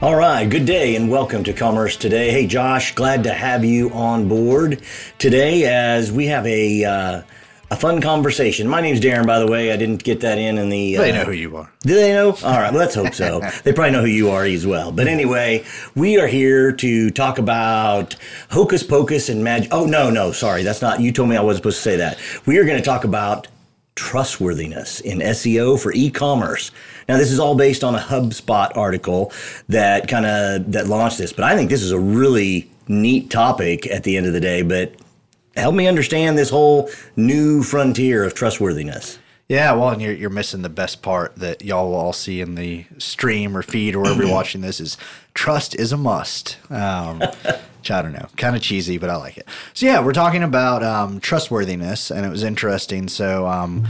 All right, good day and welcome to Commerce Today. Hey, Josh, glad to have you on board today as we have a uh, a fun conversation. My name's Darin, by the way. I didn't get that in in the. Uh, they know who you are. Do they know? All right, well, let's hope so. they probably know who you are as well. But anyway, we are here to talk about hocus pocus and magic. Oh no, no, sorry, that's not. You told me I wasn't supposed to say that. We are going to talk about trustworthiness in SEO for e-commerce. Now this is all based on a HubSpot article that kind of that launched this, but I think this is a really neat topic at the end of the day, but help me understand this whole new frontier of trustworthiness. Yeah, well, and you're, you're missing the best part that y'all will all see in the stream or feed or wherever you're watching this is trust is a must. Um, I don't know, kind of cheesy, but I like it. So yeah, we're talking about um, trustworthiness, and it was interesting. So um,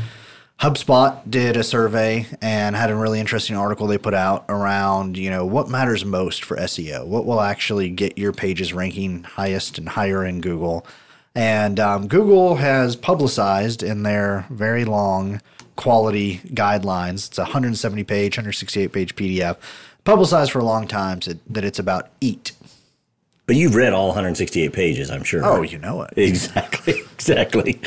HubSpot did a survey and had a really interesting article they put out around you know what matters most for SEO, what will actually get your pages ranking highest and higher in Google. And um, Google has publicized in their very long quality guidelines, it's a 170 page, 168 page PDF, publicized for a long time that it's about EAT. But you've read all 168 pages, I'm sure. Oh, you know it. Exactly. Exactly.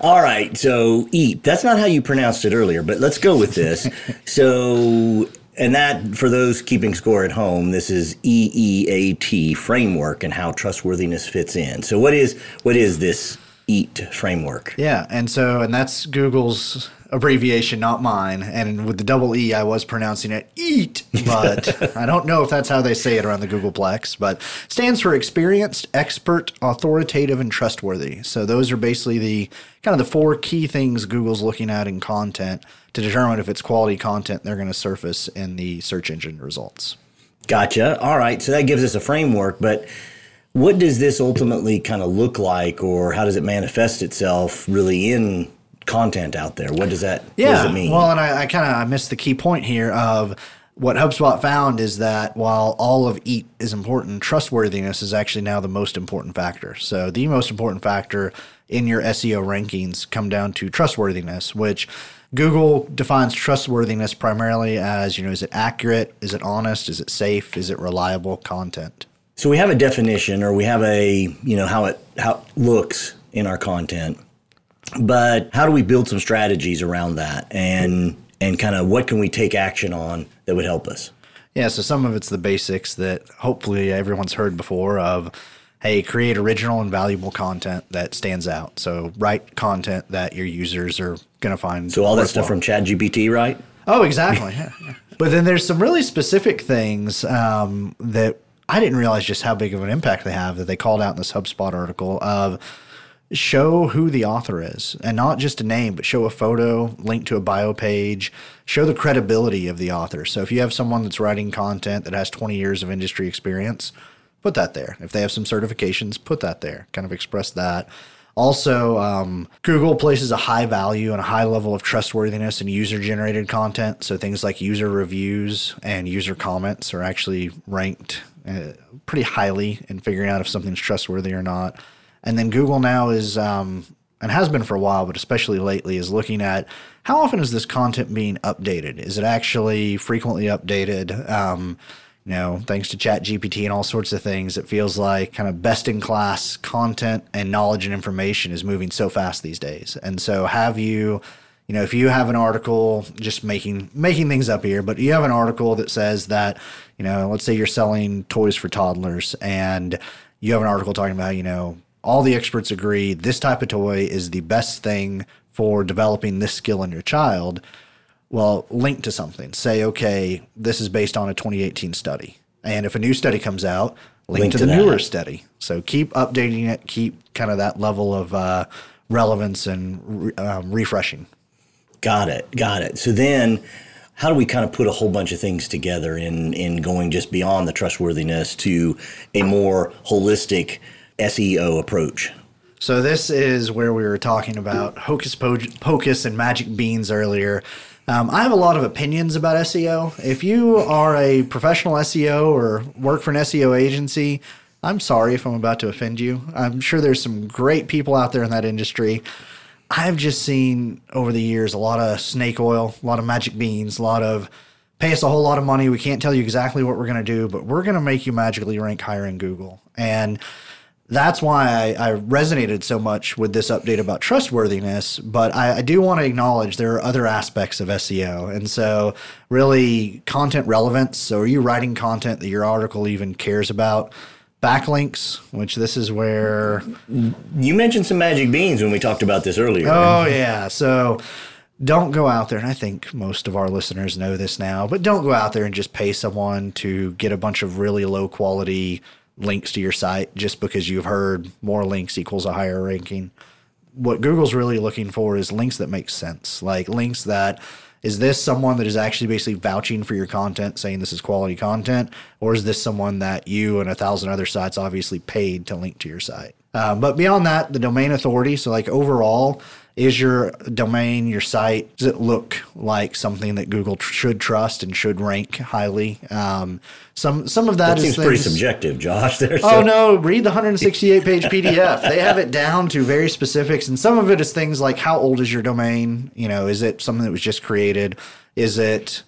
All right. So, eat. That's not how you pronounced it earlier, but let's go with this. so, and that, for those keeping score at home, this is EEAT framework and how trustworthiness fits in. So, what is what is this EAT framework? Yeah, and so and that's Google's abbreviation, not mine. And with the double E, I was pronouncing it EAT, but I don't know if that's how they say it around the Googleplex. But stands for experienced, expert, authoritative, and trustworthy. So those are basically the kind of the four key things Google's looking at in content to determine if it's quality content they're going to surface in the search engine results. Gotcha. All right. So that gives us a framework, but what does this ultimately kind of look like, or how does it manifest itself really in content out there? What does that? Yeah. What does it mean? Well, and I, I kind of missed the key point here of what HubSpot found is that while all of EAT is important, trustworthiness is actually now the most important factor. So the most important factor in your SEO rankings come down to trustworthiness, which Google defines trustworthiness primarily as, you know, is it accurate? Is it honest? Is it safe? Is it reliable content? So we have a definition or we have a, you know, how it how it looks in our content. But how do we build some strategies around that and and kind of what can we take action on that would help us? Yeah, so some of it's the basics that hopefully everyone's heard before of hey, create original and valuable content that stands out. So write content that your users are going to find. So all that stuff from Chad ChatGPT, right? Oh, exactly. But then there's some really specific things um, that I didn't realize just how big of an impact they have that they called out in this HubSpot article of show who the author is and not just a name, but show a photo, link to a bio page, show the credibility of the author. So if you have someone that's writing content that has 20 years of industry experience, put that there. If they have some certifications, put that there. Kind of express that. Also, um, Google places a high value and a high level of trustworthiness in user generated content. So things like user reviews and user comments are actually ranked uh, pretty highly in figuring out if something's trustworthy or not. And then Google now is, um, and has been for a while, but especially lately, is looking at how often is this content being updated? Is it actually frequently updated? Um, you know, thanks to Chat GPT and all sorts of things, it feels like kind of best in class content and knowledge and information is moving so fast these days. And so, have you, you know, if you have an article, just making making things up here, but you have an article that says that, you know, let's say you're selling toys for toddlers, and you have an article talking about, you know, all the experts agree this type of toy is the best thing for developing this skill in your child. Well, link to something. Say, okay, this is based on a 2018 study. And if a new study comes out, link, link to, to, the that. newer study. So keep updating it, keep kind of that level of uh, relevance and re- um, refreshing. Got it. Got it. So then, how do we kind of put a whole bunch of things together in in going just beyond the trustworthiness to a more holistic SEO approach? So this is where we were talking about hocus pocus and magic beans earlier. Um, I have a lot of opinions about SEO. If you are a professional SEO or work for an SEO agency, I'm sorry if I'm about to offend you. I'm sure there's some great people out there in that industry. I've just seen over the years a lot of snake oil, a lot of magic beans, a lot of pay us a whole lot of money. We can't tell you exactly what we're going to do, but we're going to make you magically rank higher in Google. And that's why I, I, resonated so much with this update about trustworthiness. But I, I do want to acknowledge there are other aspects of SEO. And so, really, content relevance. So, are you writing content that your article even cares about? Backlinks, which this is where. You mentioned some magic beans when we talked about this earlier. Oh, yeah. So, don't go out there, and I think most of our listeners know this now, but don't go out there and just pay someone to get a bunch of really low quality links to your site just because you've heard more links equals a higher ranking. What Google's really looking for is links that make sense, like links that is this someone that is actually basically vouching for your content, saying this is quality content, or is this someone that you and a thousand other sites obviously paid to link to your site? Uh, but beyond that, the domain authority. So, like overall, is your domain, your site, does it look like something that Google tr- should trust and should rank highly? Um, some some of that, that seems things, pretty subjective, Josh. There, oh no, read the 168 page PDF. they have it down to very specifics, and some of it is things like how old is your domain? You know, is it something that was just created? Is it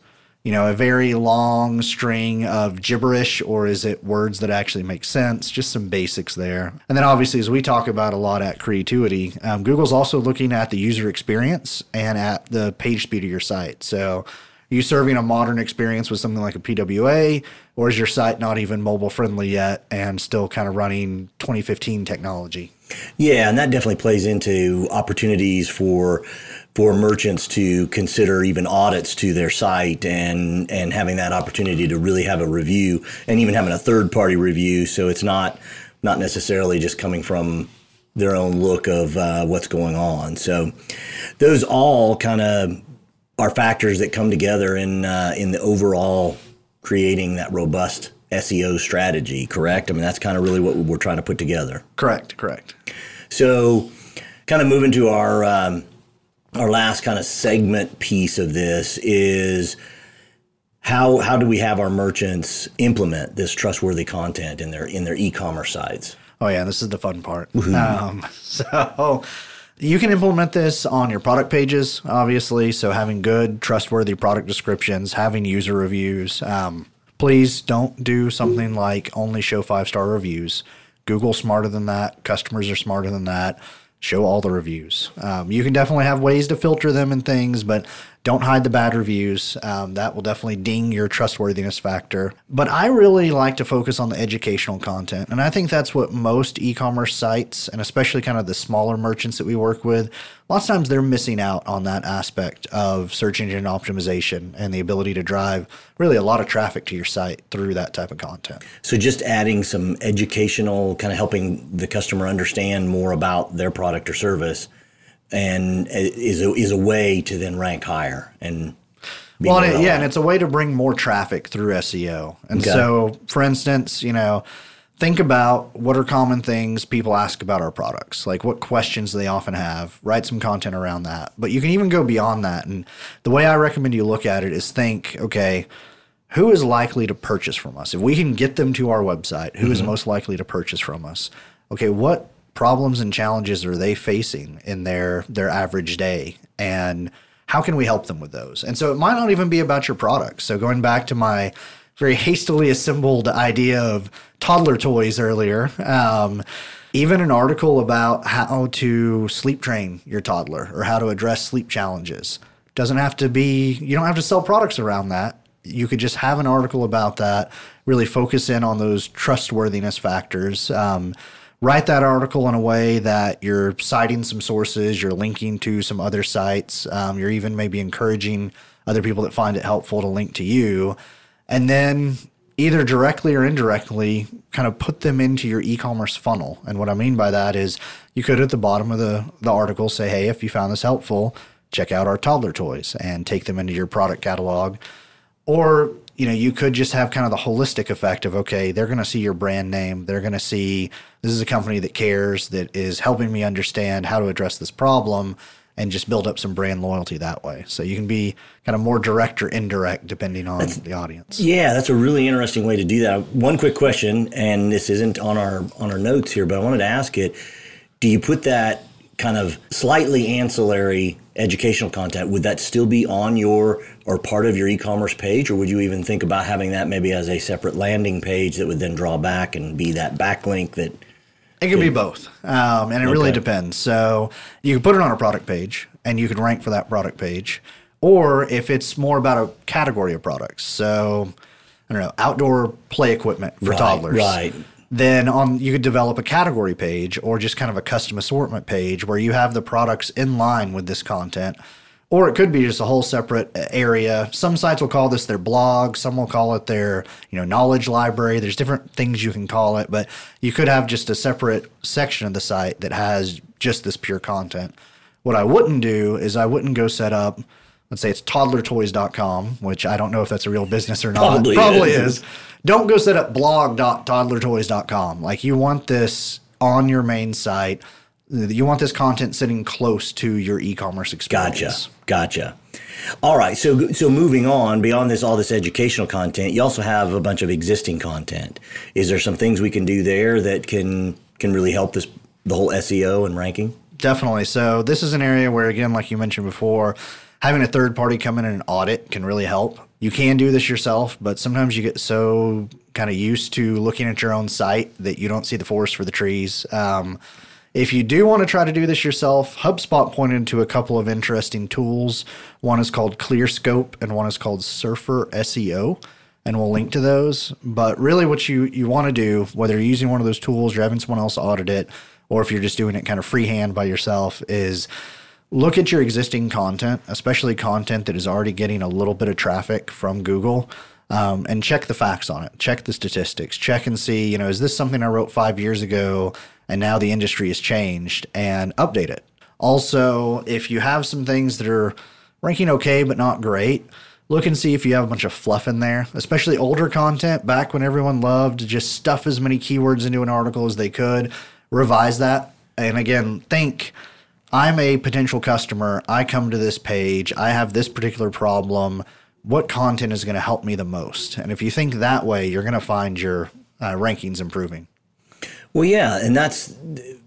you know, a very long string of gibberish, or is it words that actually make sense? Just some basics there. And then, obviously, as we talk about a lot at Creatuity, um, Google's also looking at the user experience and at the page speed of your site. So, are you serving a modern experience with something like a PWA, or is your site not even mobile friendly yet and still kind of running 2015 technology? Yeah, and that definitely plays into opportunities for for merchants to consider even audits to their site and and having that opportunity to really have a review and even having a third party review. So it's not not necessarily just coming from their own look of uh, what's going on. So those all kind of are factors that come together in uh, in the overall creating that robust SEO strategy correct I mean that's kind of really what we're trying to put together correct correct so kind of moving to our um, our last kind of segment piece of this is how how do we have our merchants implement this trustworthy content in their in their e-commerce sites? Oh yeah, this is the fun part. Um, so you can implement this on your product pages, obviously. So having good, trustworthy product descriptions, having user reviews. Um, please don't do something like only show five star reviews. Google's smarter than that. Customers are smarter than that show all the reviews. Um, you can definitely have ways to filter them and things, but don't hide the bad reviews. Um, that will definitely ding your trustworthiness factor. But I really like to focus on the educational content. And I think that's what most e commerce sites, and especially kind of the smaller merchants that we work with, lots of times they're missing out on that aspect of search engine optimization and the ability to drive really a lot of traffic to your site through that type of content. So just adding some educational, kind of helping the customer understand more about their product or service and is a, is a way to then rank higher and well, and it, yeah, and it's a way to bring more traffic through SEO. And okay. so, for instance, you know, think about what are common things people ask about our products, like what questions they often have. Write some content around that. But you can even go beyond that. And the way I recommend you look at it is think, okay, who is likely to purchase from us? If we can get them to our website, who mm-hmm. is most likely to purchase from us? Okay, what problems and challenges are they facing in their their average day? And how can we help them with those? And so it might not even be about your product. So going back to my very hastily assembled idea of toddler toys earlier um, even an article about how to sleep train your toddler or how to address sleep challenges. Doesn't have to be you don't have to sell products around that. You could just have an article about that really focus in on those trustworthiness factors. Um, write that article in a way that you're citing some sources, you're linking to some other sites, um, you're even maybe encouraging other people that find it helpful to link to you. And then either directly or indirectly kind of put them into your e-commerce funnel. And what I mean by that is you could at the bottom of the, the article say, hey, if you found this helpful, check out our toddler toys and take them into your product catalog. Or you know, you could just have kind of the holistic effect of, okay, they're going to see your brand name. They're going to see this is a company that cares, that is helping me understand how to address this problem and just build up some brand loyalty that way. So you can be kind of more direct or indirect depending on that's, the audience. Yeah, that's a really interesting way to do that. One quick question, and this isn't on our on our notes here, but I wanted to ask it. Do you put that kind of slightly ancillary educational content, would that still be on your or part of your e-commerce page, or would you even think about having that maybe as a separate landing page that would then draw back and be that backlink that? It could be both, um, and it really depends. So you can put it on a product page, and you can rank for that product page, or if it's more about a category of products. So I don't know, outdoor play equipment for Right, toddlers. right. Then on you could develop a category page or just kind of a custom assortment page where you have the products in line with this content. Or it could be just a whole separate uh, area. Some sites will call this their blog, some will call it their, you know, knowledge library. There's different things you can call it, but you could have just a separate section of the site that has just this pure content. What I wouldn't do is I wouldn't go set up let's say it's toddlertoys.com, which I don't know if that's a real business or not. Probably Probably is. is. Don't go set up blog.toddlertoys.com. Like you want this on your main site. You want this content sitting close to your e-commerce experience. Gotcha. Gotcha. All right. So so moving on beyond this all this educational content, you also have a bunch of existing content. Is there some things we can do there that can can really help this the whole SEO and ranking? Definitely. So this is an area where, again, like you mentioned before, having a third party come in and audit can really help. You can do this yourself, but sometimes you get so kind of used to looking at your own site that you don't see the forest for the trees. Um, if you do want to try to do this yourself, HubSpot pointed to a couple of interesting tools. One is called ClearScope and one is called Surfer SEO and we'll link to those. But really, what you, you want to do, whether you're using one of those tools, you're having someone else audit it, or if you're just doing it kind of freehand by yourself, is look at your existing content, especially content that is already getting a little bit of traffic from Google. Um, and check the facts on it. Check the statistics. Check and see, you know, is this something I wrote five years ago and now the industry has changed and update it. Also, if you have some things that are ranking okay but not great, look and see if you have a bunch of fluff in there, especially older content back when everyone loved to just stuff as many keywords into an article as they could. Revise that. And again, think I'm a potential customer. I come to this page. I have this particular problem. What content is going to help me the most? And if you think that way, you're going to find your uh, rankings improving. Well, yeah, and that's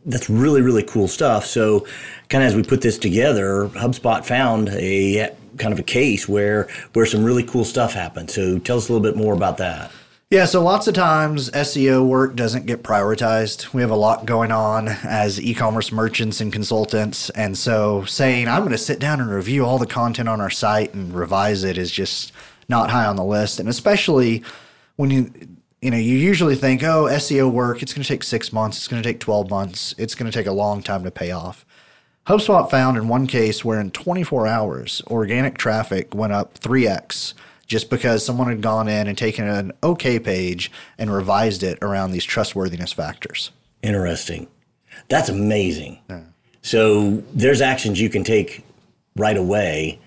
that's really really cool stuff. So, kind of as we put this together, HubSpot found a kind of a case where where some really cool stuff happened. So, tell us a little bit more about that. Yeah, so lots of times SEO work doesn't get prioritized. We have a lot going on as e commerce merchants and consultants. And so saying, I'm going to sit down and review all the content on our site and revise it is just not high on the list. And especially when you, you know, you usually think, oh, SEO work, it's going to take six months, it's going to take 12 months, it's going to take a long time to pay off. HubSpot found in one case where in 24 hours, organic traffic went up 3x just because someone had gone in and taken an okay page and revised it around these trustworthiness factors. Interesting. That's amazing. So, there's actions you can take right away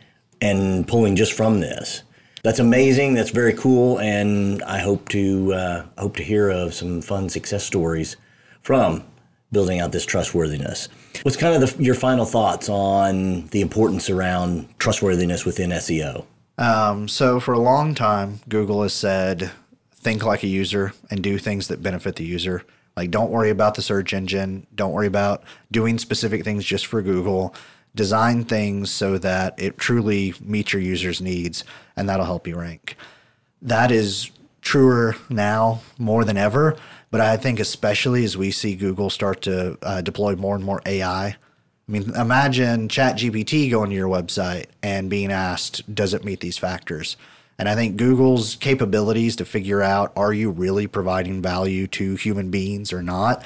and pulling just from this. That's amazing. That's very cool, and I hope to uh, hope to hear of some fun success stories from building out this trustworthiness. What's kind of the, your final thoughts on the importance around trustworthiness within SEO? Um, so, for a long time, Google has said, think like a user and do things that benefit the user. Like, don't worry about the search engine. Don't worry about doing specific things just for Google. Design things so that it truly meets your users' needs, and that'll help you rank. That is truer now more than ever. But I think, especially as we see Google start to uh, deploy more and more AI. I mean, imagine ChatGPT going to your website and being asked, does it meet these factors? And I think Google's capabilities to figure out, are you really providing value to human beings or not?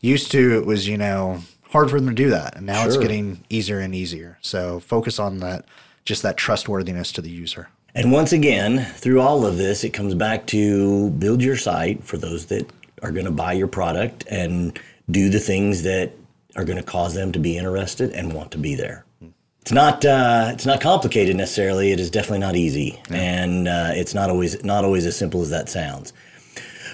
Used to, it was, you know, hard for them to do that. And now it's getting easier and easier. So focus on that, just that trustworthiness to the user. And once again, through all of this, it comes back to build your site for those that are going to buy your product and do the things that are going to cause them to be interested and want to be there. It's not uh, it's not complicated necessarily. It is definitely not easy, and uh, it's not always not always as simple as that sounds.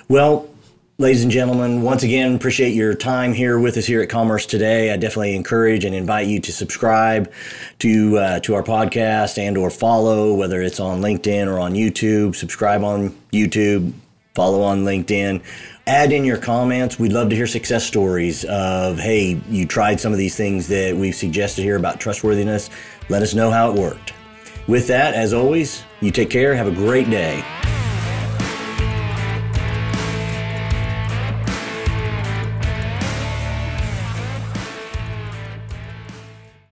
Well, ladies and gentlemen, once again, appreciate your time here with us here at Commerce Today. I definitely encourage and invite you to subscribe to uh, to our podcast and or follow, whether it's on LinkedIn or on YouTube. Subscribe on YouTube, follow on LinkedIn. Add in your comments. We'd love to hear success stories of, hey, you tried some of these things that we've suggested here about trustworthiness. Let us know how it worked. With that, as always, you take care. Have a great day.